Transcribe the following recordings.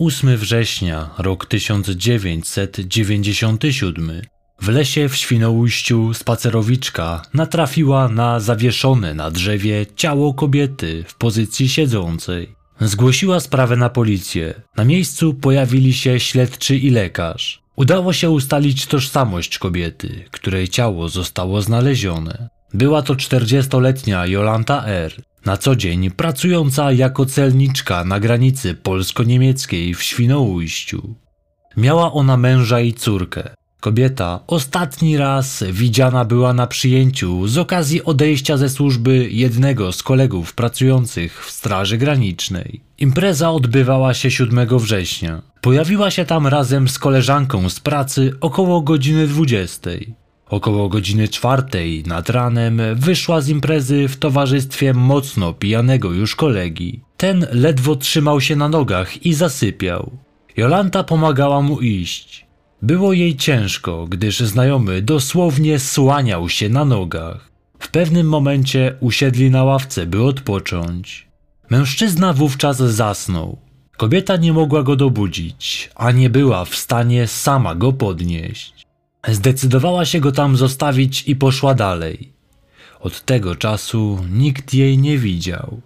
8 września, rok 1997, w lesie w Świnoujściu spacerowiczka natrafiła na zawieszone na drzewie ciało kobiety w pozycji siedzącej. Zgłosiła sprawę na policję. Na miejscu pojawili się śledczy i lekarz. Udało się ustalić tożsamość kobiety, której ciało zostało znalezione. Była to 40-letnia Jolanta R., na co dzień pracująca jako celniczka na granicy polsko-niemieckiej w Świnoujściu. Miała ona męża i córkę. Kobieta ostatni raz widziana była na przyjęciu z okazji odejścia ze służby jednego z kolegów pracujących w Straży Granicznej. Impreza odbywała się 7 września. Pojawiła się tam razem z koleżanką z pracy około godziny 20. Około godziny czwartej nad ranem wyszła z imprezy w towarzystwie mocno pijanego już kolegi. Ten ledwo trzymał się na nogach i zasypiał. Jolanta pomagała mu iść. Było jej ciężko, gdyż znajomy dosłownie słaniał się na nogach. W pewnym momencie usiedli na ławce, by odpocząć. Mężczyzna wówczas zasnął. Kobieta nie mogła go dobudzić, a nie była w stanie sama go podnieść. Zdecydowała się go tam zostawić i poszła dalej. Od tego czasu nikt jej nie widział.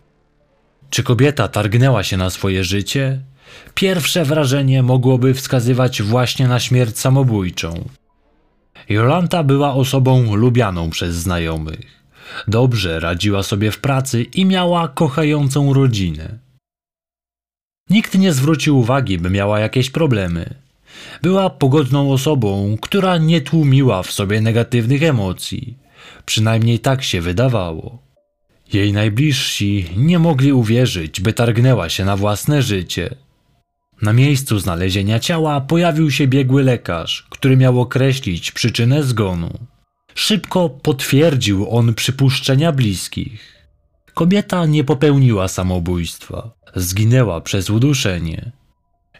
Czy kobieta targnęła się na swoje życie? Pierwsze wrażenie mogłoby wskazywać właśnie na śmierć samobójczą. Jolanta była osobą lubianą przez znajomych. Dobrze radziła sobie w pracy i miała kochającą rodzinę. Nikt nie zwrócił uwagi, by miała jakieś problemy. Była pogodną osobą, która nie tłumiła w sobie negatywnych emocji. Przynajmniej tak się wydawało. Jej najbliżsi nie mogli uwierzyć, by targnęła się na własne życie. Na miejscu znalezienia ciała pojawił się biegły lekarz, który miał określić przyczynę zgonu. Szybko potwierdził on przypuszczenia bliskich. Kobieta nie popełniła samobójstwa, zginęła przez uduszenie.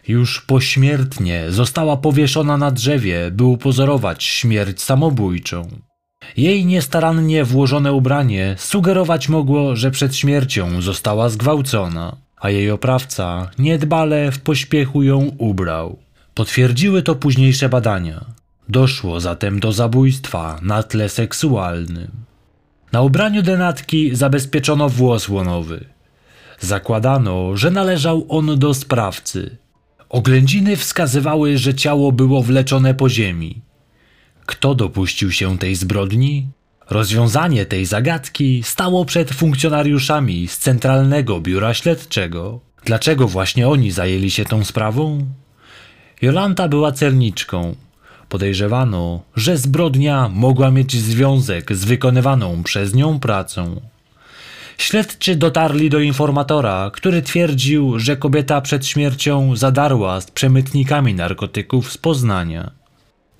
Już pośmiertnie została powieszona na drzewie, by upozorować śmierć samobójczą. Jej niestarannie włożone ubranie sugerować mogło, że przed śmiercią została zgwałcona a jej oprawca niedbale w pośpiechu ją ubrał. Potwierdziły to późniejsze badania. Doszło zatem do zabójstwa na tle seksualnym. Na ubraniu denatki zabezpieczono włos łonowy. Zakładano, że należał on do sprawcy. Oględziny wskazywały, że ciało było wleczone po ziemi. Kto dopuścił się tej zbrodni? Rozwiązanie tej zagadki stało przed funkcjonariuszami z Centralnego Biura Śledczego. Dlaczego właśnie oni zajęli się tą sprawą? Jolanta była celniczką. Podejrzewano, że zbrodnia mogła mieć związek z wykonywaną przez nią pracą. Śledczy dotarli do informatora, który twierdził, że kobieta przed śmiercią zadarła z przemytnikami narkotyków z Poznania.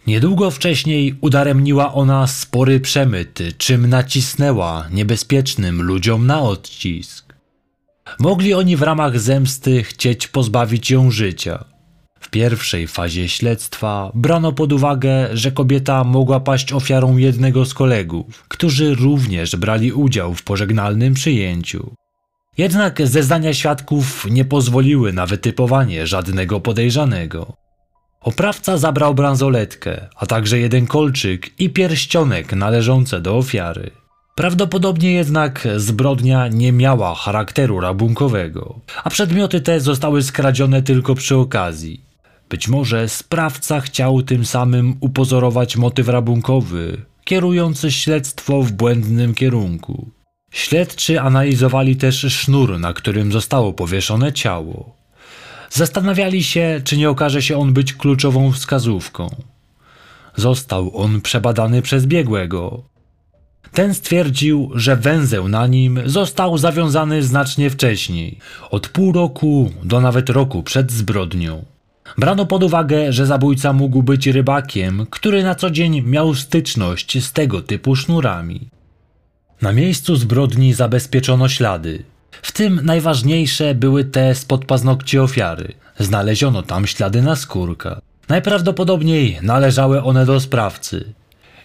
Niedługo wcześniej udaremniła ona spory przemyt, czym nacisnęła niebezpiecznym ludziom na odcisk. Mogli oni w ramach zemsty chcieć pozbawić ją życia. Pierwszej fazie śledztwa brano pod uwagę, że kobieta mogła paść ofiarą jednego z kolegów, którzy również brali udział w pożegnalnym przyjęciu. Jednak zeznania świadków nie pozwoliły na wytypowanie żadnego podejrzanego. Oprawca zabrał bransoletkę, a także jeden kolczyk i pierścionek należące do ofiary. Prawdopodobnie jednak zbrodnia nie miała charakteru rabunkowego, a przedmioty te zostały skradzione tylko przy okazji. Być może sprawca chciał tym samym upozorować motyw rabunkowy, kierujący śledztwo w błędnym kierunku. Śledczy analizowali też sznur, na którym zostało powieszone ciało. Zastanawiali się, czy nie okaże się on być kluczową wskazówką. Został on przebadany przez biegłego. Ten stwierdził, że węzeł na nim został zawiązany znacznie wcześniej, od pół roku do nawet roku przed zbrodnią. Brano pod uwagę, że zabójca mógł być rybakiem, który na co dzień miał styczność z tego typu sznurami. Na miejscu zbrodni zabezpieczono ślady, w tym najważniejsze były te spod paznokci ofiary. Znaleziono tam ślady na skórka. Najprawdopodobniej należały one do sprawcy.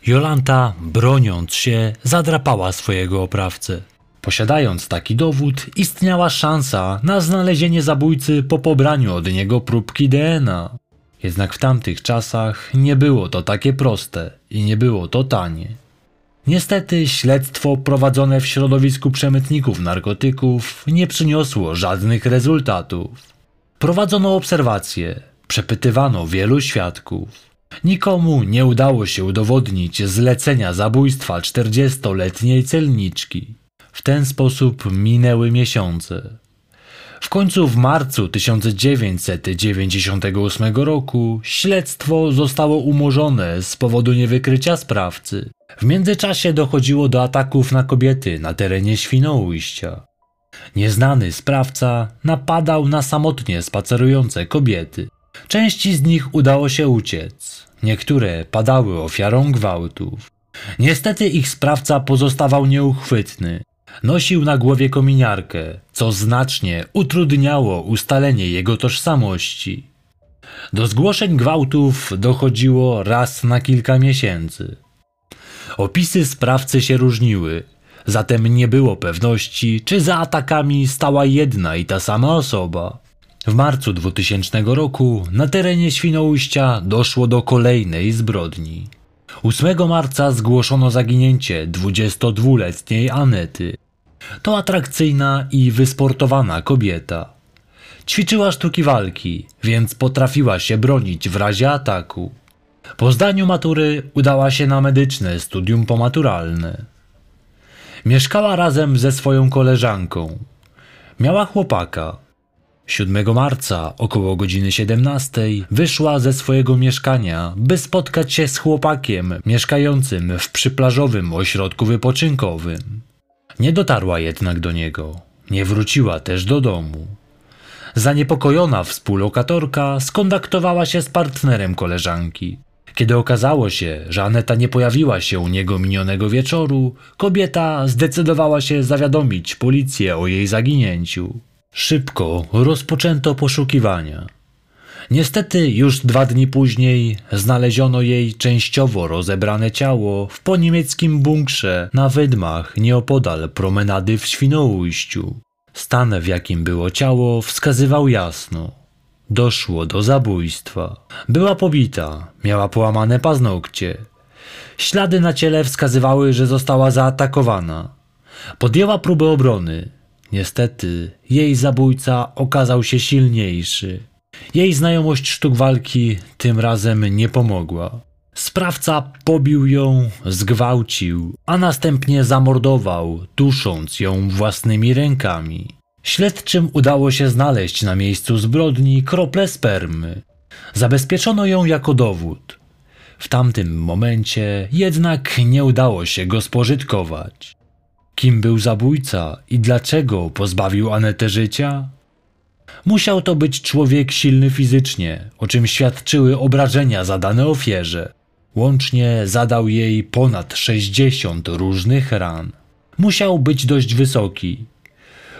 Jolanta, broniąc się, zadrapała swojego oprawcę. Posiadając taki dowód, istniała szansa na znalezienie zabójcy po pobraniu od niego próbki DNA. Jednak w tamtych czasach nie było to takie proste i nie było to tanie. Niestety śledztwo prowadzone w środowisku przemytników narkotyków nie przyniosło żadnych rezultatów. Prowadzono obserwacje, przepytywano wielu świadków. Nikomu nie udało się udowodnić zlecenia zabójstwa 40-letniej celniczki. W ten sposób minęły miesiące. W końcu w marcu 1998 roku śledztwo zostało umorzone z powodu niewykrycia sprawcy. W międzyczasie dochodziło do ataków na kobiety na terenie Świnoujścia. Nieznany sprawca napadał na samotnie spacerujące kobiety. Części z nich udało się uciec, niektóre padały ofiarą gwałtów. Niestety ich sprawca pozostawał nieuchwytny. Nosił na głowie kominiarkę, co znacznie utrudniało ustalenie jego tożsamości. Do zgłoszeń gwałtów dochodziło raz na kilka miesięcy. Opisy sprawcy się różniły, zatem nie było pewności, czy za atakami stała jedna i ta sama osoba. W marcu 2000 roku na terenie Świnoujścia doszło do kolejnej zbrodni. 8 marca zgłoszono zaginięcie 22-letniej Anety. To atrakcyjna i wysportowana kobieta. Ćwiczyła sztuki walki, więc potrafiła się bronić w razie ataku. Po zdaniu matury udała się na medyczne studium pomaturalne. Mieszkała razem ze swoją koleżanką. Miała chłopaka. 7 marca około godziny 17 wyszła ze swojego mieszkania, by spotkać się z chłopakiem mieszkającym w przyplażowym ośrodku wypoczynkowym. Nie dotarła jednak do niego. Nie wróciła też do domu. Zaniepokojona współlokatorka skontaktowała się z partnerem koleżanki. Kiedy okazało się, że Aneta nie pojawiła się u niego minionego wieczoru, kobieta zdecydowała się zawiadomić policję o jej zaginięciu. Szybko rozpoczęto poszukiwania. Niestety już dwa dni później znaleziono jej częściowo rozebrane ciało w poniemieckim bunkrze na wydmach nieopodal promenady w Świnoujściu. Stan w jakim było ciało wskazywał jasno. Doszło do zabójstwa. Była pobita, miała połamane paznokcie. Ślady na ciele wskazywały, że została zaatakowana. Podjęła próbę obrony. Niestety, jej zabójca okazał się silniejszy. Jej znajomość sztuk walki tym razem nie pomogła. Sprawca pobił ją, zgwałcił, a następnie zamordował, dusząc ją własnymi rękami. Śledczym udało się znaleźć na miejscu zbrodni krople spermy. Zabezpieczono ją jako dowód. W tamtym momencie jednak nie udało się go spożytkować. Kim był zabójca i dlaczego pozbawił Anetę życia? Musiał to być człowiek silny fizycznie, o czym świadczyły obrażenia zadane ofierze. Łącznie zadał jej ponad 60 różnych ran. Musiał być dość wysoki.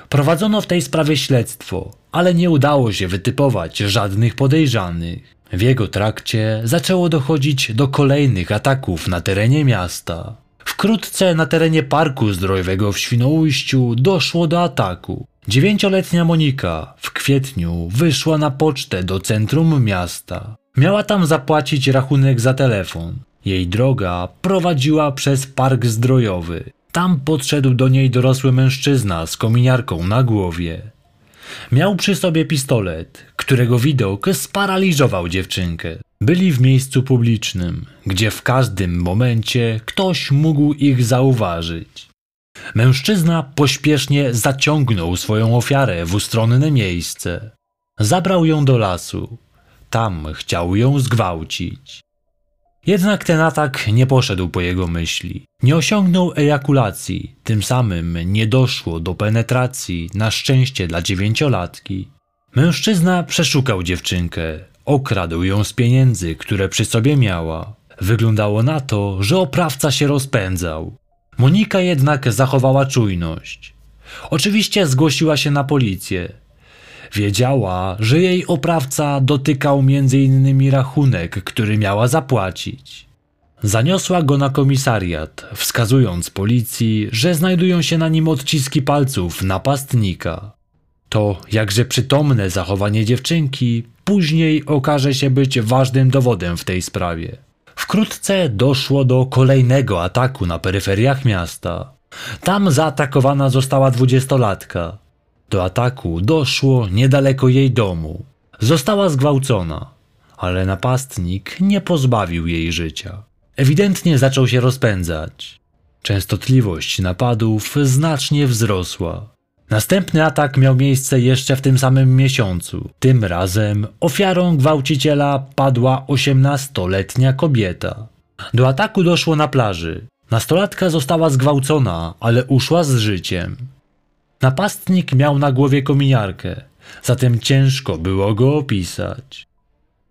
Prowadzono w tej sprawie śledztwo, ale nie udało się wytypować żadnych podejrzanych. W jego trakcie zaczęło dochodzić do kolejnych ataków na terenie miasta. Wkrótce na terenie parku zdrojowego w Świnoujściu doszło do ataku. Dziewięcioletnia Monika w kwietniu wyszła na pocztę do centrum miasta. Miała tam zapłacić rachunek za telefon. Jej droga prowadziła przez park zdrojowy. Tam podszedł do niej dorosły mężczyzna z kominiarką na głowie. Miał przy sobie pistolet, którego widok sparaliżował dziewczynkę. Byli w miejscu publicznym, gdzie w każdym momencie ktoś mógł ich zauważyć. Mężczyzna pośpiesznie zaciągnął swoją ofiarę w ustronne miejsce. Zabrał ją do lasu. Tam chciał ją zgwałcić. Jednak ten atak nie poszedł po jego myśli. Nie osiągnął ejakulacji, tym samym nie doszło do penetracji, na szczęście dla dziewięciolatki. Mężczyzna przeszukał dziewczynkę, okradł ją z pieniędzy, które przy sobie miała. Wyglądało na to, że oprawca się rozpędzał. Monika jednak zachowała czujność. Oczywiście zgłosiła się na policję. Wiedziała, że jej oprawca dotykał m.in. rachunek, który miała zapłacić. Zaniosła go na komisariat, wskazując policji, że znajdują się na nim odciski palców napastnika. To jakże przytomne zachowanie dziewczynki później okaże się być ważnym dowodem w tej sprawie. Wkrótce doszło do kolejnego ataku na peryferiach miasta. Tam zaatakowana została dwudziestolatka. Do ataku doszło niedaleko jej domu. Została zgwałcona, ale napastnik nie pozbawił jej życia. Ewidentnie zaczął się rozpędzać. Częstotliwość napadów znacznie wzrosła. Następny atak miał miejsce jeszcze w tym samym miesiącu. Tym razem ofiarą gwałciciela padła 18-letnia kobieta. Do ataku doszło na plaży. Nastolatka została zgwałcona, ale uszła z życiem. Napastnik miał na głowie kominiarkę, zatem ciężko było go opisać.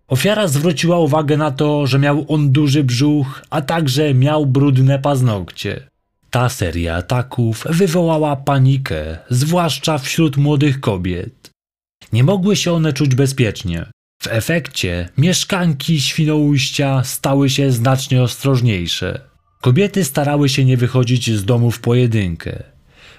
Ofiara zwróciła uwagę na to, że miał on duży brzuch, a także miał brudne paznokcie. Ta seria ataków wywołała panikę, zwłaszcza wśród młodych kobiet. Nie mogły się one czuć bezpiecznie. W efekcie mieszkanki Świnoujścia stały się znacznie ostrożniejsze. Kobiety starały się nie wychodzić z domu w pojedynkę.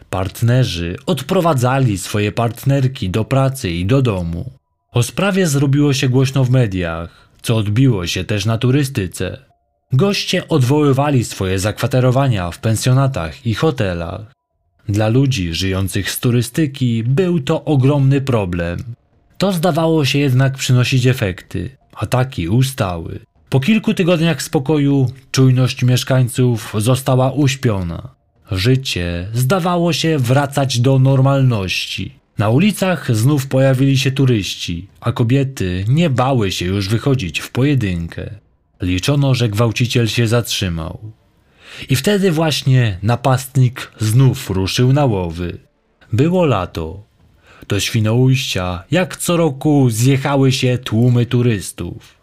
Partnerzy odprowadzali swoje partnerki do pracy i do domu. O sprawie zrobiło się głośno w mediach, co odbiło się też na turystyce. Goście odwoływali swoje zakwaterowania w pensjonatach i hotelach. Dla ludzi żyjących z turystyki był to ogromny problem. To zdawało się jednak przynosić efekty. Ataki ustały. Po kilku tygodniach spokoju czujność mieszkańców została uśpiona. Życie zdawało się wracać do normalności. Na ulicach znów pojawili się turyści, a kobiety nie bały się już wychodzić w pojedynkę. Liczono, że gwałciciel się zatrzymał. I wtedy właśnie napastnik znów ruszył na łowy. Było lato. Do Świnoujścia, jak co roku, zjechały się tłumy turystów.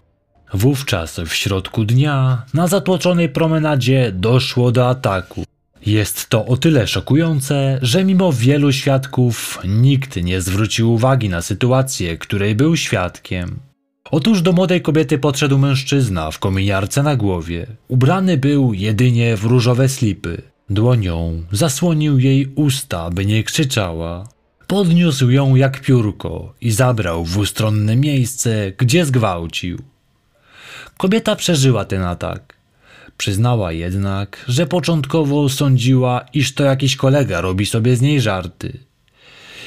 Wówczas w środku dnia na zatłoczonej promenadzie doszło do ataku. Jest to o tyle szokujące, że mimo wielu świadków nikt nie zwrócił uwagi na sytuację, której był świadkiem. Otóż do młodej kobiety podszedł mężczyzna w kominiarce na głowie. Ubrany był jedynie w różowe slipy. Dłonią zasłonił jej usta, by nie krzyczała. Podniósł ją jak piórko i zabrał w ustronne miejsce, gdzie zgwałcił. Kobieta przeżyła ten atak. Przyznała jednak, że początkowo sądziła, iż to jakiś kolega robi sobie z niej żarty.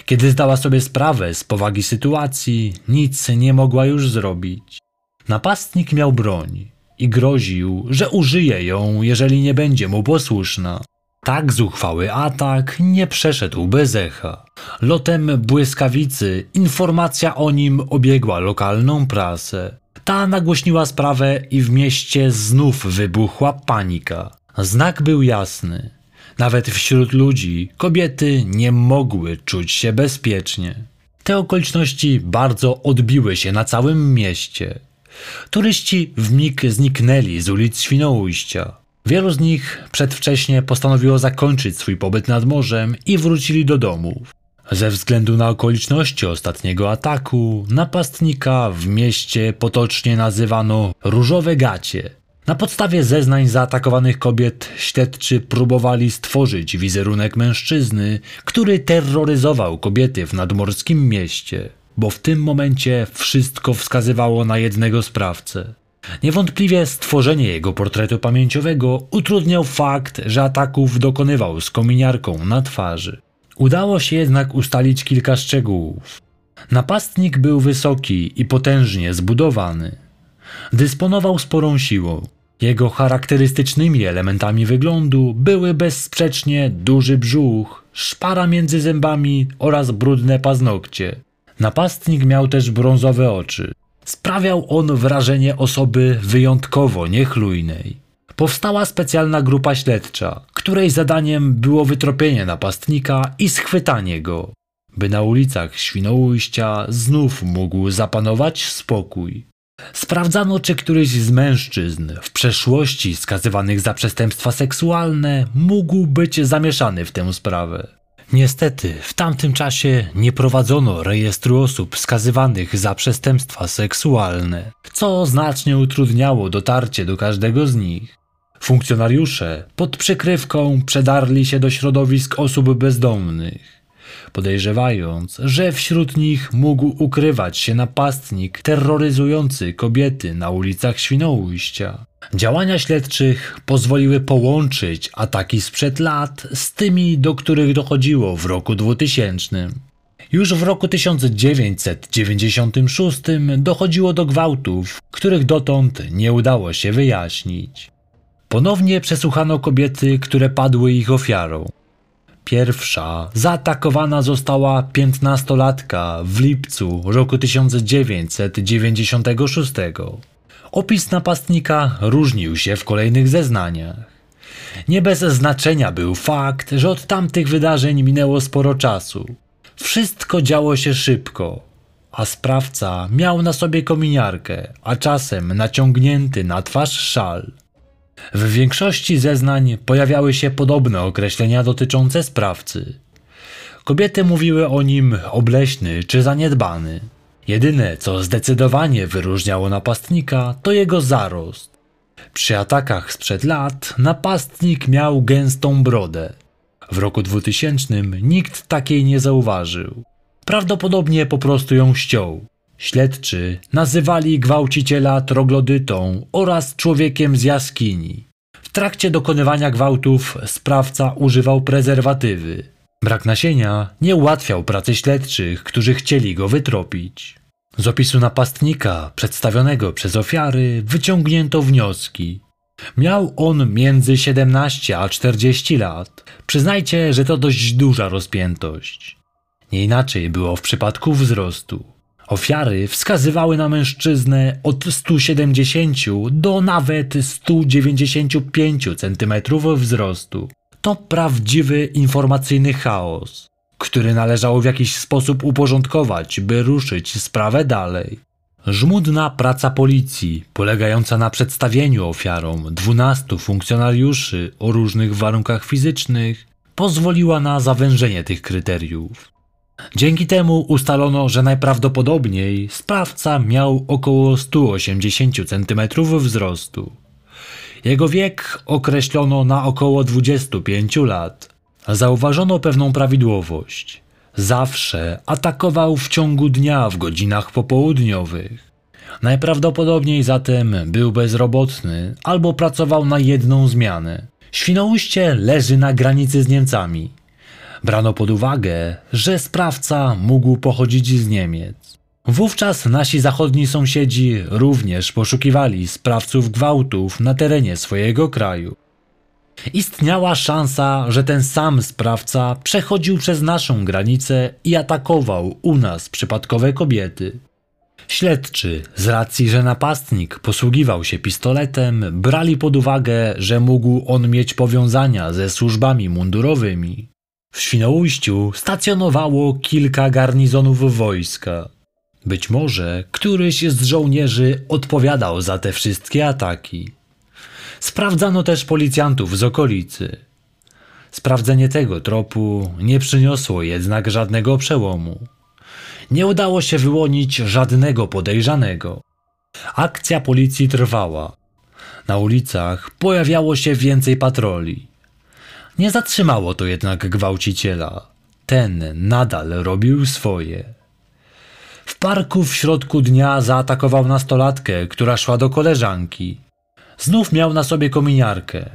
Kiedy zdała sobie sprawę z powagi sytuacji, nic nie mogła już zrobić. Napastnik miał broń i groził, że użyje ją, jeżeli nie będzie mu posłuszna. Tak zuchwały atak nie przeszedł bez echa. Lotem błyskawicy informacja o nim obiegła lokalną prasę. Ta nagłośniła sprawę i w mieście znów wybuchła panika. Znak był jasny. Nawet wśród ludzi kobiety nie mogły czuć się bezpiecznie. Te okoliczności bardzo odbiły się na całym mieście. Turyści w mig zniknęli z ulic Świnoujścia. Wielu z nich przedwcześnie postanowiło zakończyć swój pobyt nad morzem i wrócili do domów. Ze względu na okoliczności ostatniego ataku, napastnika w mieście potocznie nazywano Różowe Gacie. Na podstawie zeznań zaatakowanych kobiet śledczy próbowali stworzyć wizerunek mężczyzny, który terroryzował kobiety w nadmorskim mieście, bo w tym momencie wszystko wskazywało na jednego sprawcę. Niewątpliwie stworzenie jego portretu pamięciowego utrudniał fakt, że ataków dokonywał z kominiarką na twarzy. Udało się jednak ustalić kilka szczegółów. Napastnik był wysoki i potężnie zbudowany. Dysponował sporą siłą. Jego charakterystycznymi elementami wyglądu były bezsprzecznie duży brzuch, szpara między zębami oraz brudne paznokcie. Napastnik miał też brązowe oczy. Sprawiał on wrażenie osoby wyjątkowo niechlujnej. Powstała specjalna grupa śledcza, której zadaniem było wytropienie napastnika i schwytanie go, by na ulicach Świnoujścia znów mógł zapanować spokój. Sprawdzano, czy któryś z mężczyzn w przeszłości skazywanych za przestępstwa seksualne mógł być zamieszany w tę sprawę. Niestety, w tamtym czasie nie prowadzono rejestru osób skazywanych za przestępstwa seksualne, co znacznie utrudniało dotarcie do każdego z nich. Funkcjonariusze pod przykrywką przedarli się do środowisk osób bezdomnych, podejrzewając, że wśród nich mógł ukrywać się napastnik terroryzujący kobiety na ulicach Świnoujścia. Działania śledczych pozwoliły połączyć ataki sprzed lat z tymi, do których dochodziło w roku 2000. Już w roku 1996 dochodziło do gwałtów, których dotąd nie udało się wyjaśnić. Ponownie przesłuchano kobiety, które padły ich ofiarą. Pierwsza zaatakowana została piętnastolatka w lipcu roku 1996. Opis napastnika różnił się w kolejnych zeznaniach. Nie bez znaczenia był fakt, że od tamtych wydarzeń minęło sporo czasu. Wszystko działo się szybko, a sprawca miał na sobie kominiarkę, a czasem naciągnięty na twarz szal. W większości zeznań pojawiały się podobne określenia dotyczące sprawcy. Kobiety mówiły o nim obleśny czy zaniedbany. Jedyne, co zdecydowanie wyróżniało napastnika, to jego zarost. Przy atakach sprzed lat napastnik miał gęstą brodę. W roku 2000 nikt takiej nie zauważył. Prawdopodobnie po prostu ją ściął. Śledczy nazywali gwałciciela troglodytą oraz człowiekiem z jaskini. W trakcie dokonywania gwałtów sprawca używał prezerwatywy. Brak nasienia nie ułatwiał pracy śledczych, którzy chcieli go wytropić. Z opisu napastnika przedstawionego przez ofiary wyciągnięto wnioski. Miał on między 17 a 40 lat. Przyznajcie, że to dość duża rozpiętość. Nie inaczej było w przypadku wzrostu. Ofiary wskazywały na mężczyznę od 170 do nawet 195 cm wzrostu. To prawdziwy informacyjny chaos, który należało w jakiś sposób uporządkować, by ruszyć sprawę dalej. Żmudna praca policji, polegająca na przedstawieniu ofiarom 12 funkcjonariuszy o różnych warunkach fizycznych, pozwoliła na zawężenie tych kryteriów. Dzięki temu ustalono, że najprawdopodobniej sprawca miał około 180 cm wzrostu. Jego wiek określono na około 25 lat. Zauważono pewną prawidłowość. Zawsze atakował w ciągu dnia w godzinach popołudniowych. Najprawdopodobniej zatem był bezrobotny albo pracował na jedną zmianę. Świnoujście leży na granicy z Niemcami. Brano pod uwagę, że sprawca mógł pochodzić z Niemiec. Wówczas nasi zachodni sąsiedzi również poszukiwali sprawców gwałtów na terenie swojego kraju. Istniała szansa, że ten sam sprawca przechodził przez naszą granicę i atakował u nas przypadkowe kobiety. Śledczy, z racji, że napastnik posługiwał się pistoletem, brali pod uwagę, że mógł on mieć powiązania ze służbami mundurowymi. W Świnoujściu stacjonowało kilka garnizonów wojska. Być może któryś z żołnierzy odpowiadał za te wszystkie ataki. Sprawdzano też policjantów z okolicy. Sprawdzenie tego tropu nie przyniosło jednak żadnego przełomu. Nie udało się wyłonić żadnego podejrzanego. Akcja policji trwała. Na ulicach pojawiało się więcej patroli. Nie zatrzymało to jednak gwałciciela. Ten nadal robił swoje. W parku w środku dnia zaatakował nastolatkę, która szła do koleżanki. Znów miał na sobie kominiarkę.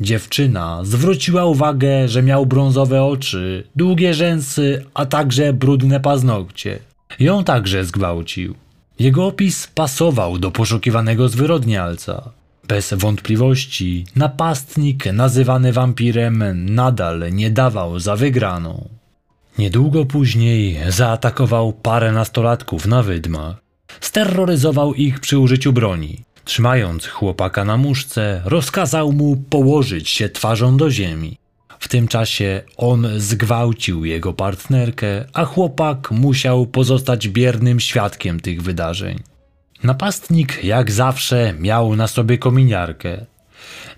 Dziewczyna zwróciła uwagę, że miał brązowe oczy, długie rzęsy, a także brudne paznokcie. Ją także zgwałcił. Jego opis pasował do poszukiwanego zwyrodnialca. Bez wątpliwości napastnik nazywany wampirem nadal nie dawał za wygraną. Niedługo później zaatakował parę nastolatków na wydmach. Sterroryzował ich przy użyciu broni. Trzymając chłopaka na muszce, rozkazał mu położyć się twarzą do ziemi. W tym czasie on zgwałcił jego partnerkę, a chłopak musiał pozostać biernym świadkiem tych wydarzeń. Napastnik, jak zawsze, miał na sobie kominiarkę.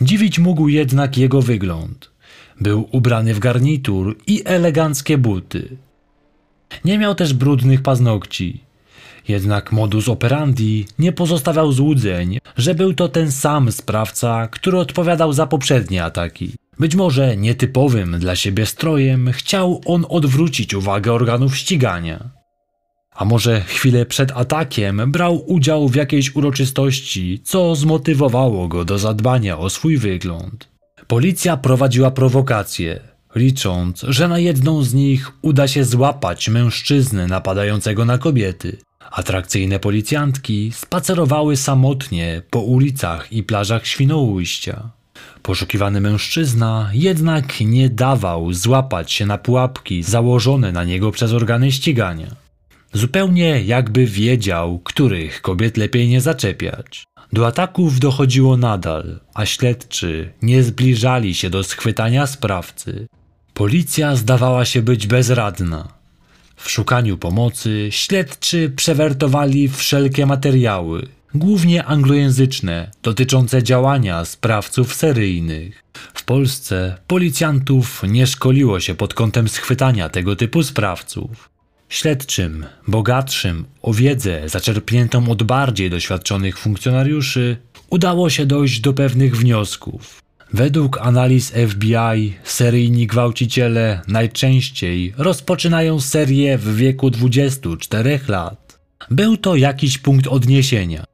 Dziwić mógł jednak jego wygląd. Był ubrany w garnitur i eleganckie buty. Nie miał też brudnych paznokci. Jednak modus operandi nie pozostawiał złudzeń, że był to ten sam sprawca, który odpowiadał za poprzednie ataki. Być może nietypowym dla siebie strojem chciał on odwrócić uwagę organów ścigania. A może chwilę przed atakiem brał udział w jakiejś uroczystości, co zmotywowało go do zadbania o swój wygląd. Policja prowadziła prowokacje, licząc, że na jedną z nich uda się złapać mężczyznę napadającego na kobiety. Atrakcyjne policjantki spacerowały samotnie po ulicach i plażach Świnoujścia. Poszukiwany mężczyzna jednak nie dawał złapać się na pułapki założone na niego przez organy ścigania. Zupełnie jakby wiedział, których kobiet lepiej nie zaczepiać. Do ataków dochodziło nadal, a śledczy nie zbliżali się do schwytania sprawcy. Policja zdawała się być bezradna. W szukaniu pomocy śledczy przewertowali wszelkie materiały, głównie anglojęzyczne, dotyczące działania sprawców seryjnych. W Polsce policjantów nie szkoliło się pod kątem schwytania tego typu sprawców. Śledczym, bogatszym o wiedzę zaczerpniętą od bardziej doświadczonych funkcjonariuszy, udało się dojść do pewnych wniosków. Według analiz FBI, seryjni gwałciciele najczęściej rozpoczynają serię w wieku 24 lat. Był to jakiś punkt odniesienia.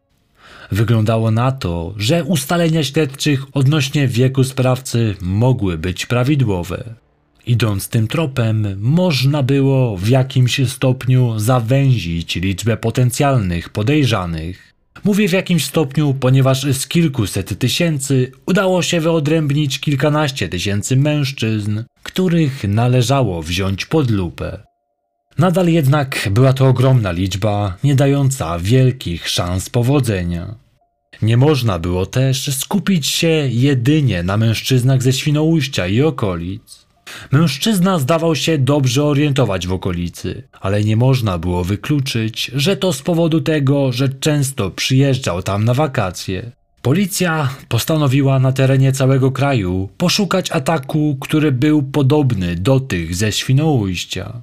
Wyglądało na to, że ustalenia śledczych odnośnie wieku sprawcy mogły być prawidłowe. Idąc tym tropem, można było w jakimś stopniu zawęzić liczbę potencjalnych podejrzanych. Mówię w jakimś stopniu, ponieważ z kilkuset tysięcy udało się wyodrębnić kilkanaście tysięcy mężczyzn, których należało wziąć pod lupę. Nadal jednak była to ogromna liczba, nie dająca wielkich szans powodzenia. Nie można było też skupić się jedynie na mężczyznach ze Świnoujścia i okolic. Mężczyzna zdawał się dobrze orientować w okolicy, ale nie można było wykluczyć, że to z powodu tego, że często przyjeżdżał tam na wakacje. Policja postanowiła na terenie całego kraju poszukać ataku, który był podobny do tych ze Świnoujścia.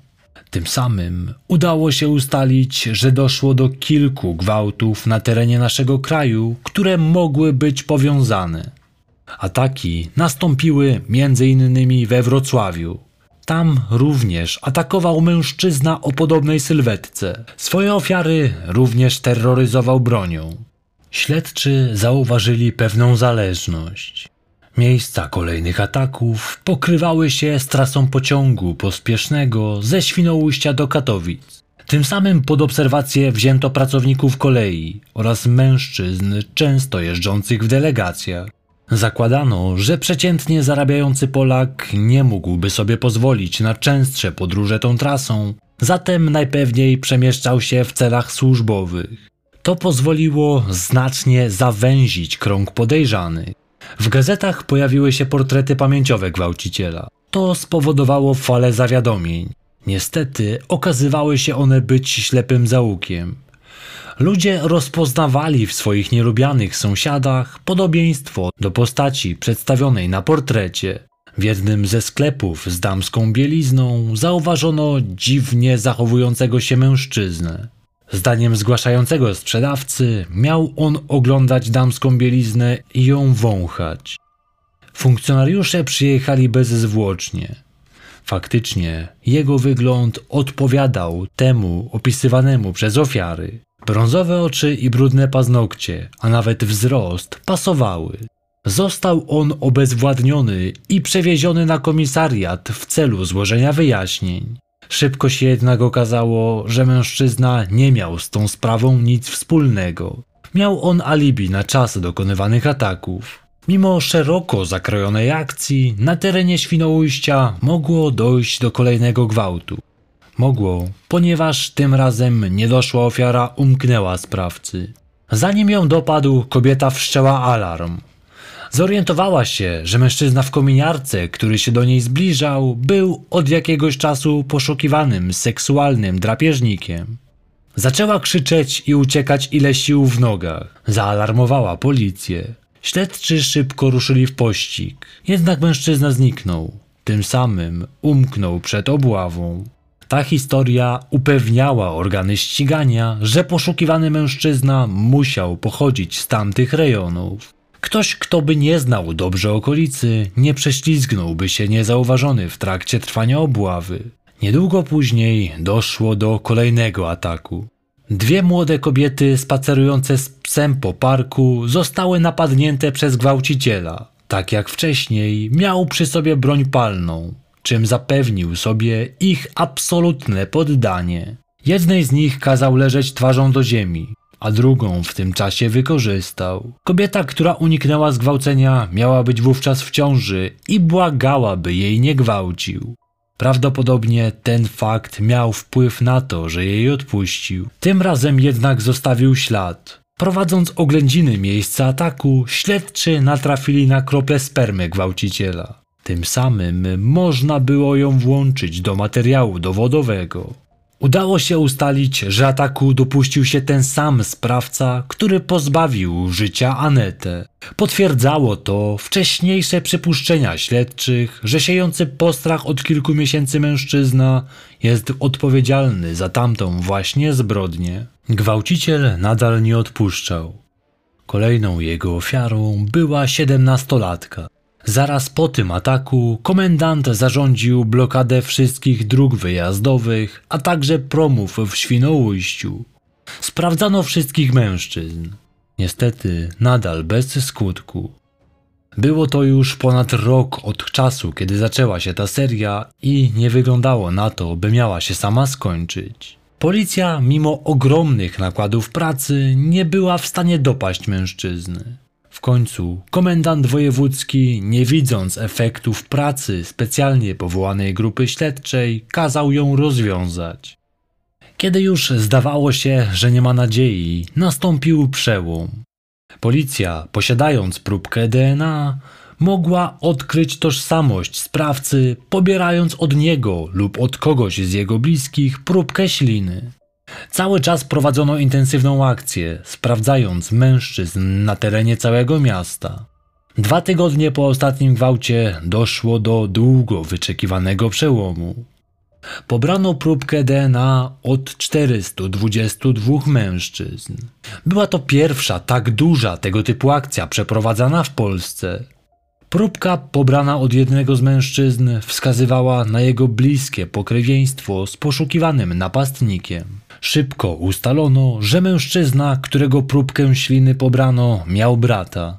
Tym samym udało się ustalić, że doszło do kilku gwałtów na terenie naszego kraju, które mogły być powiązane. Ataki nastąpiły m.in. we Wrocławiu. Tam również atakował mężczyzna o podobnej sylwetce. Swoje ofiary również terroryzował bronią. Śledczy zauważyli pewną zależność. Miejsca kolejnych ataków pokrywały się z trasą pociągu pospiesznego ze Świnoujścia do Katowic. Tym samym pod obserwację wzięto pracowników kolei oraz mężczyzn często jeżdżących w delegacjach. Zakładano, że przeciętnie zarabiający Polak nie mógłby sobie pozwolić na częstsze podróże tą trasą, zatem najpewniej przemieszczał się w celach służbowych. To pozwoliło znacznie zawęzić krąg podejrzanych. W gazetach pojawiły się portrety pamięciowe gwałciciela. To spowodowało falę zawiadomień. Niestety okazywały się one być ślepym zaułkiem. Ludzie rozpoznawali w swoich nielubianych sąsiadach podobieństwo do postaci przedstawionej na portrecie. W jednym ze sklepów z damską bielizną zauważono dziwnie zachowującego się mężczyznę. Zdaniem zgłaszającego sprzedawcy miał on oglądać damską bieliznę i ją wąchać. Funkcjonariusze przyjechali bezzwłocznie. Faktycznie jego wygląd odpowiadał temu opisywanemu przez ofiary. Brązowe oczy i brudne paznokcie, a nawet wzrost pasowały. Został on obezwładniony i przewieziony na komisariat w celu złożenia wyjaśnień. Szybko się jednak okazało, że mężczyzna nie miał z tą sprawą nic wspólnego. Miał on alibi na czas dokonywanych ataków. Mimo szeroko zakrojonej akcji, na terenie Świnoujścia mogło dojść do kolejnego gwałtu. Mogło, ponieważ tym razem niedoszła ofiara umknęła sprawcy. Zanim ją dopadł, kobieta wszczęła alarm. Zorientowała się, że mężczyzna w kominiarce, który się do niej zbliżał, był od jakiegoś czasu poszukiwanym seksualnym drapieżnikiem. Zaczęła krzyczeć i uciekać ile sił w nogach. Zaalarmowała policję. Śledczy szybko ruszyli w pościg. Jednak mężczyzna zniknął. Tym samym umknął przed obławą. Ta historia upewniała organy ścigania, że poszukiwany mężczyzna musiał pochodzić z tamtych rejonów. Ktoś, kto by nie znał dobrze okolicy, nie prześlizgnąłby się niezauważony w trakcie trwania obławy. Niedługo później doszło do kolejnego ataku. Dwie młode kobiety spacerujące z psem po parku zostały napadnięte przez gwałciciela. Tak jak wcześniej, miał przy sobie broń palną, czym zapewnił sobie ich absolutne poddanie. Jednej z nich kazał leżeć twarzą do ziemi, a drugą w tym czasie wykorzystał. Kobieta, która uniknęła zgwałcenia, miała być wówczas w ciąży i błagała, by jej nie gwałcił. Prawdopodobnie ten fakt miał wpływ na to, że jej odpuścił. Tym razem jednak zostawił ślad. Prowadząc oględziny miejsca ataku, śledczy natrafili na krople spermy gwałciciela. Tym samym można było ją włączyć do materiału dowodowego. Udało się ustalić, że ataku dopuścił się ten sam sprawca, który pozbawił życia Anetę. Potwierdzało to wcześniejsze przypuszczenia śledczych, że siejący postrach od kilku miesięcy mężczyzna jest odpowiedzialny za tamtą właśnie zbrodnię. Gwałciciel nadal nie odpuszczał. Kolejną jego ofiarą była siedemnastolatka. Zaraz po tym ataku komendant zarządził blokadę wszystkich dróg wyjazdowych, a także promów w Świnoujściu. Sprawdzano wszystkich mężczyzn. Niestety nadal bez skutku. Było to już ponad rok od czasu, kiedy zaczęła się ta seria i nie wyglądało na to, by miała się sama skończyć. Policja, mimo ogromnych nakładów pracy, nie była w stanie dopaść mężczyzny. W końcu komendant wojewódzki, nie widząc efektów pracy specjalnie powołanej grupy śledczej, kazał ją rozwiązać. Kiedy już zdawało się, że nie ma nadziei, nastąpił przełom. Policja, posiadając próbkę DNA, mogła odkryć tożsamość sprawcy, pobierając od niego lub od kogoś z jego bliskich próbkę śliny. Cały czas prowadzono intensywną akcję, sprawdzając mężczyzn na terenie całego miasta. Dwa tygodnie po ostatnim gwałcie doszło do długo wyczekiwanego przełomu. Pobrano próbkę DNA od 422 mężczyzn. Była to pierwsza tak duża tego typu akcja przeprowadzana w Polsce. Próbka pobrana od jednego z mężczyzn wskazywała na jego bliskie pokrewieństwo z poszukiwanym napastnikiem. Szybko ustalono, że mężczyzna, którego próbkę śliny pobrano, miał brata.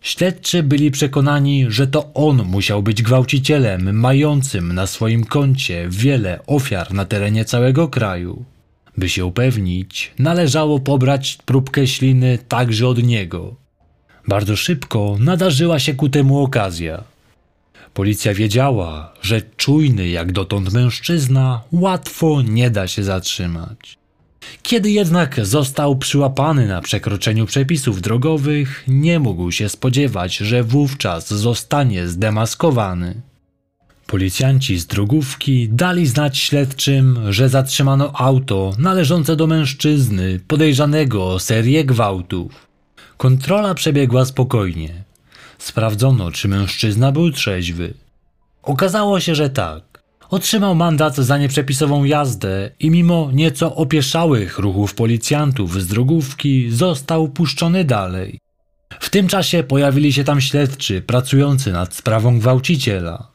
Śledczy byli przekonani, że to on musiał być gwałcicielem mającym na swoim koncie wiele ofiar na terenie całego kraju. By się upewnić, należało pobrać próbkę śliny także od niego. Bardzo szybko nadarzyła się ku temu okazja. Policja wiedziała, że czujny jak dotąd mężczyzna łatwo nie da się zatrzymać. Kiedy jednak został przyłapany na przekroczeniu przepisów drogowych, nie mógł się spodziewać, że wówczas zostanie zdemaskowany. Policjanci z drogówki dali znać śledczym, że zatrzymano auto należące do mężczyzny podejrzanego o serię gwałtów. Kontrola przebiegła spokojnie. Sprawdzono, czy mężczyzna był trzeźwy. Okazało się, że tak. Otrzymał mandat za nieprzepisową jazdę i mimo nieco opieszałych ruchów policjantów z drogówki został puszczony dalej. W tym czasie pojawili się tam śledczy pracujący nad sprawą gwałciciela.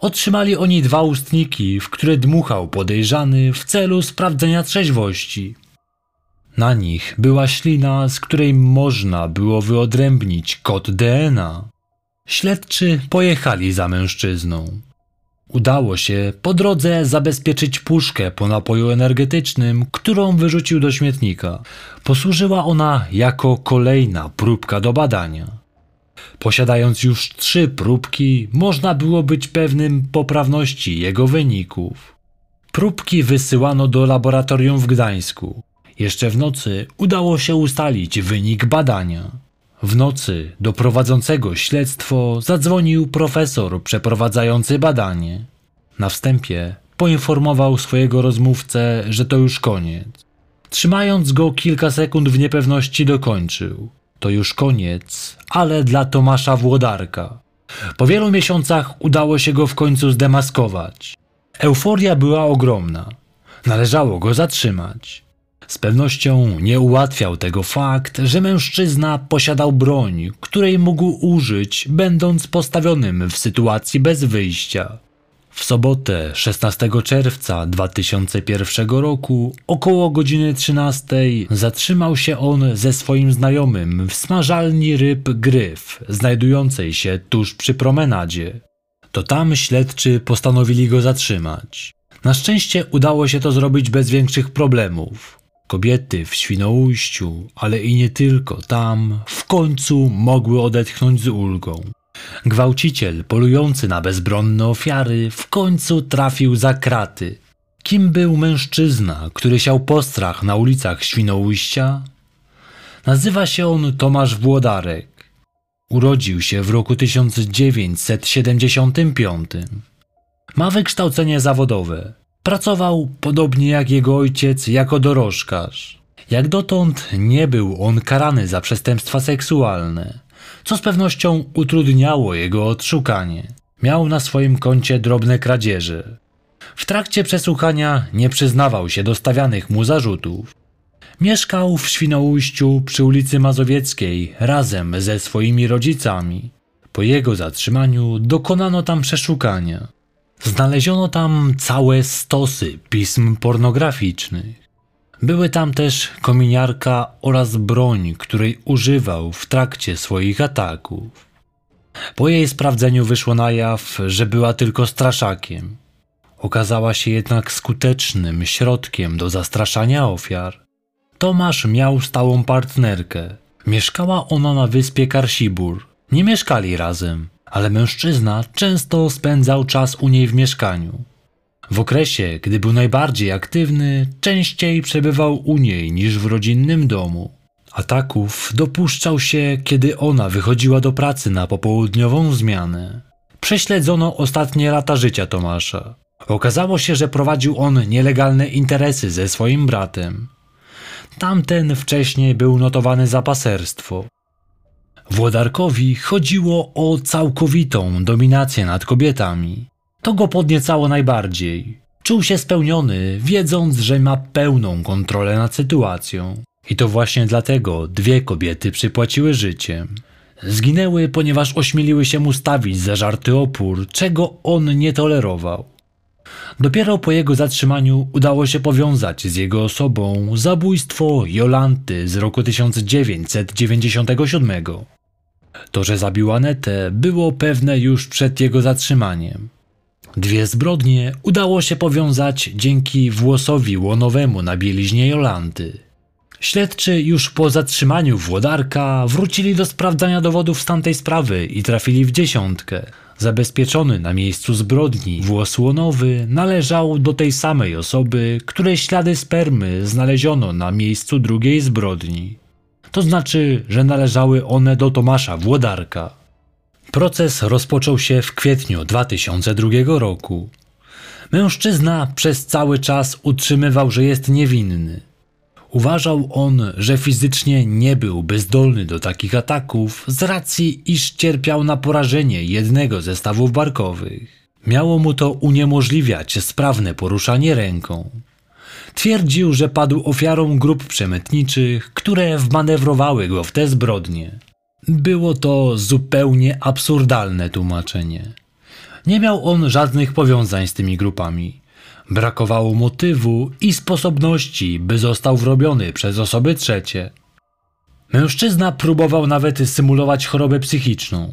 Otrzymali oni dwa ustniki, w które dmuchał podejrzany w celu sprawdzenia trzeźwości. Na nich była ślina, z której można było wyodrębnić kod DNA. Śledczy pojechali za mężczyzną. Udało się po drodze zabezpieczyć puszkę po napoju energetycznym, którą wyrzucił do śmietnika. Posłużyła ona jako kolejna próbka do badania. Posiadając już trzy próbki, można było być pewnym poprawności jego wyników. Próbki wysyłano do laboratorium w Gdańsku. Jeszcze w nocy udało się ustalić wynik badania. W nocy do prowadzącego śledztwo zadzwonił profesor przeprowadzający badanie. Na wstępie poinformował swojego rozmówcę, że to już koniec. Trzymając go kilka sekund w niepewności dokończył. To już koniec, ale dla Tomasza Włodarka. Po wielu miesiącach udało się go w końcu zdemaskować. Euforia była ogromna. Należało go zatrzymać. Z pewnością nie ułatwiał tego fakt, że mężczyzna posiadał broń, której mógł użyć, będąc postawionym w sytuacji bez wyjścia. W sobotę 16 czerwca 2001 roku około godziny 13 zatrzymał się on ze swoim znajomym w smażalni ryb Gryf, znajdującej się tuż przy promenadzie. To tam śledczy postanowili go zatrzymać. Na szczęście udało się to zrobić bez większych problemów. Kobiety w Świnoujściu, ale i nie tylko tam, w końcu mogły odetchnąć z ulgą. Gwałciciel polujący na bezbronne ofiary w końcu trafił za kraty. Kim był mężczyzna, który siał postrach na ulicach Świnoujścia? Nazywa się on Tomasz Włodarek. Urodził się w roku 1975. Ma wykształcenie zawodowe. Pracował, podobnie jak jego ojciec, jako dorożkarz. Jak dotąd nie był on karany za przestępstwa seksualne, co z pewnością utrudniało jego odszukanie. Miał na swoim koncie drobne kradzieże. W trakcie przesłuchania nie przyznawał się do stawianych mu zarzutów. Mieszkał w Świnoujściu przy ulicy Mazowieckiej razem ze swoimi rodzicami. Po jego zatrzymaniu dokonano tam przeszukania. Znaleziono tam całe stosy pism pornograficznych. Były tam też kominiarka oraz broń, której używał w trakcie swoich ataków. Po jej sprawdzeniu wyszło na jaw, że była tylko straszakiem. Okazała się jednak skutecznym środkiem do zastraszania ofiar. Tomasz miał stałą partnerkę. Mieszkała ona na wyspie Karsibur. Nie mieszkali razem, ale mężczyzna często spędzał czas u niej w mieszkaniu. W okresie, gdy był najbardziej aktywny, częściej przebywał u niej niż w rodzinnym domu. Ataków dopuszczał się, kiedy ona wychodziła do pracy na popołudniową zmianę. Prześledzono ostatnie lata życia Tomasza. Okazało się, że prowadził on nielegalne interesy ze swoim bratem. Tamten wcześniej był notowany za paserstwo. Włodarkowi chodziło o całkowitą dominację nad kobietami. To go podniecało najbardziej. Czuł się spełniony, wiedząc, że ma pełną kontrolę nad sytuacją. I to właśnie dlatego dwie kobiety przypłaciły życiem. Zginęły, ponieważ ośmieliły się mu stawić zażarty opór, czego on nie tolerował. Dopiero po jego zatrzymaniu udało się powiązać z jego osobą zabójstwo Jolanty z roku 1997. To, że zabił Anetę, było pewne już przed jego zatrzymaniem. Dwie zbrodnie udało się powiązać dzięki włosowi łonowemu na bieliźnie Jolanty. Śledczy już po zatrzymaniu Włodarka wrócili do sprawdzania dowodów z tamtej sprawy i trafili w dziesiątkę. Zabezpieczony na miejscu zbrodni włos łonowy należał do tej samej osoby, której ślady spermy znaleziono na miejscu drugiej zbrodni. To znaczy, że należały one do Tomasza Włodarka. Proces rozpoczął się w kwietniu 2002 roku. Mężczyzna przez cały czas utrzymywał, że jest niewinny. Uważał on, że fizycznie nie byłby zdolny do takich ataków z racji, iż cierpiał na porażenie jednego ze stawów barkowych. Miało mu to uniemożliwiać sprawne poruszanie ręką. Twierdził, że padł ofiarą grup przemytniczych, które wmanewrowały go w te zbrodnie. Było to zupełnie absurdalne tłumaczenie. Nie miał on żadnych powiązań z tymi grupami. Brakowało motywu i sposobności, by został wrobiony przez osoby trzecie. Mężczyzna próbował nawet symulować chorobę psychiczną.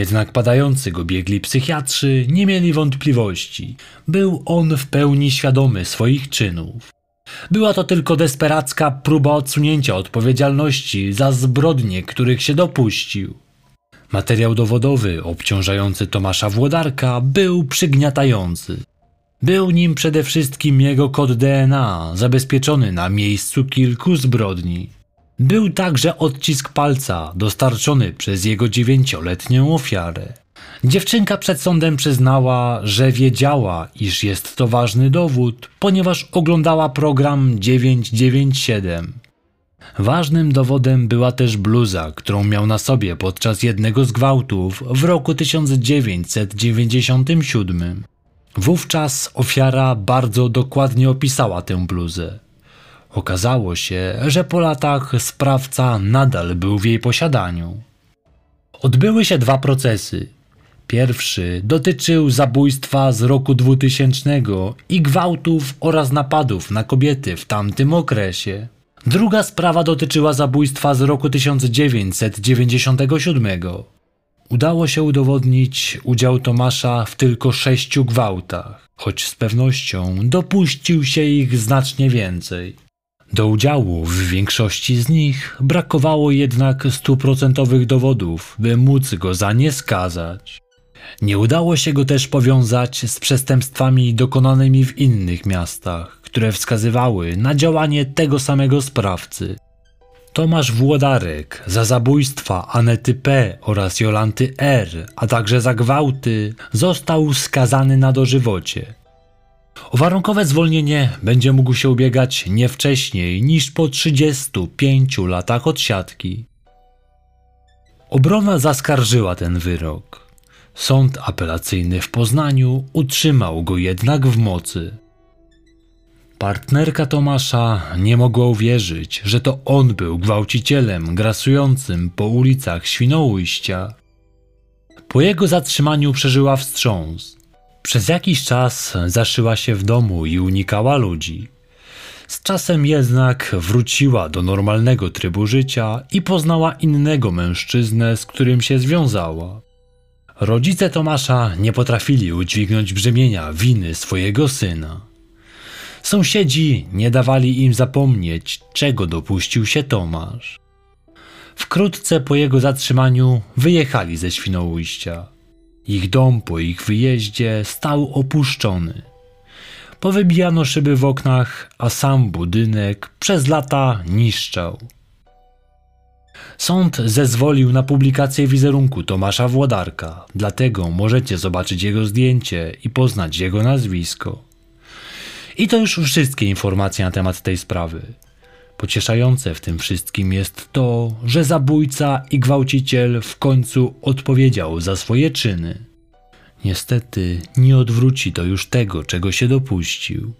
Jednak padający go biegli psychiatrzy nie mieli wątpliwości. Był on w pełni świadomy swoich czynów. Była to tylko desperacka próba odsunięcia odpowiedzialności za zbrodnie, których się dopuścił. Materiał dowodowy obciążający Tomasza Włodarka był przygniatający. Był nim przede wszystkim jego kod DNA, zabezpieczony na miejscu kilku zbrodni. Był także odcisk palca dostarczony przez jego dziewięcioletnią ofiarę. Dziewczynka przed sądem przyznała, że wiedziała, iż jest to ważny dowód, ponieważ oglądała program 997. Ważnym dowodem była też bluza, którą miał na sobie podczas jednego z gwałtów w roku 1997. Wówczas ofiara bardzo dokładnie opisała tę bluzę. Okazało się, że po latach sprawca nadal był w jej posiadaniu. Odbyły się dwa procesy. Pierwszy dotyczył zabójstwa z roku 2000 i gwałtów oraz napadów na kobiety w tamtym okresie. Druga sprawa dotyczyła zabójstwa z roku 1997. Udało się udowodnić udział Tomasza w tylko sześciu gwałtach, choć z pewnością dopuścił się ich znacznie więcej. Do udziału w większości z nich brakowało jednak stuprocentowych dowodów, by móc go za nie skazać. Nie udało się go też powiązać z przestępstwami dokonanymi w innych miastach, które wskazywały na działanie tego samego sprawcy. Tomasz Włodarek za zabójstwa Anety P. oraz Jolanty R., a także za gwałty, został skazany na dożywocie. O warunkowe zwolnienie będzie mógł się ubiegać nie wcześniej niż po 35 latach odsiadki. Obrona zaskarżyła ten wyrok. Sąd apelacyjny w Poznaniu utrzymał go jednak w mocy. Partnerka Tomasza nie mogła uwierzyć, że to on był gwałcicielem grasującym po ulicach Świnoujścia. Po jego zatrzymaniu przeżyła wstrząs. Przez jakiś czas zaszyła się w domu i unikała ludzi. Z czasem jednak wróciła do normalnego trybu życia i poznała innego mężczyznę, z którym się związała. Rodzice Tomasza nie potrafili udźwignąć brzemienia winy swojego syna. Sąsiedzi nie dawali im zapomnieć, czego dopuścił się Tomasz. Wkrótce po jego zatrzymaniu wyjechali ze Świnoujścia. Ich dom po ich wyjeździe stał opuszczony. Powybijano szyby w oknach, a sam budynek przez lata niszczał. Sąd zezwolił na publikację wizerunku Tomasza Włodarka, dlatego możecie zobaczyć jego zdjęcie i poznać jego nazwisko. I to już wszystkie informacje na temat tej sprawy. Pocieszające w tym wszystkim jest to, że zabójca i gwałciciel w końcu odpowiedział za swoje czyny. Niestety nie odwróci to już tego, czego się dopuścił.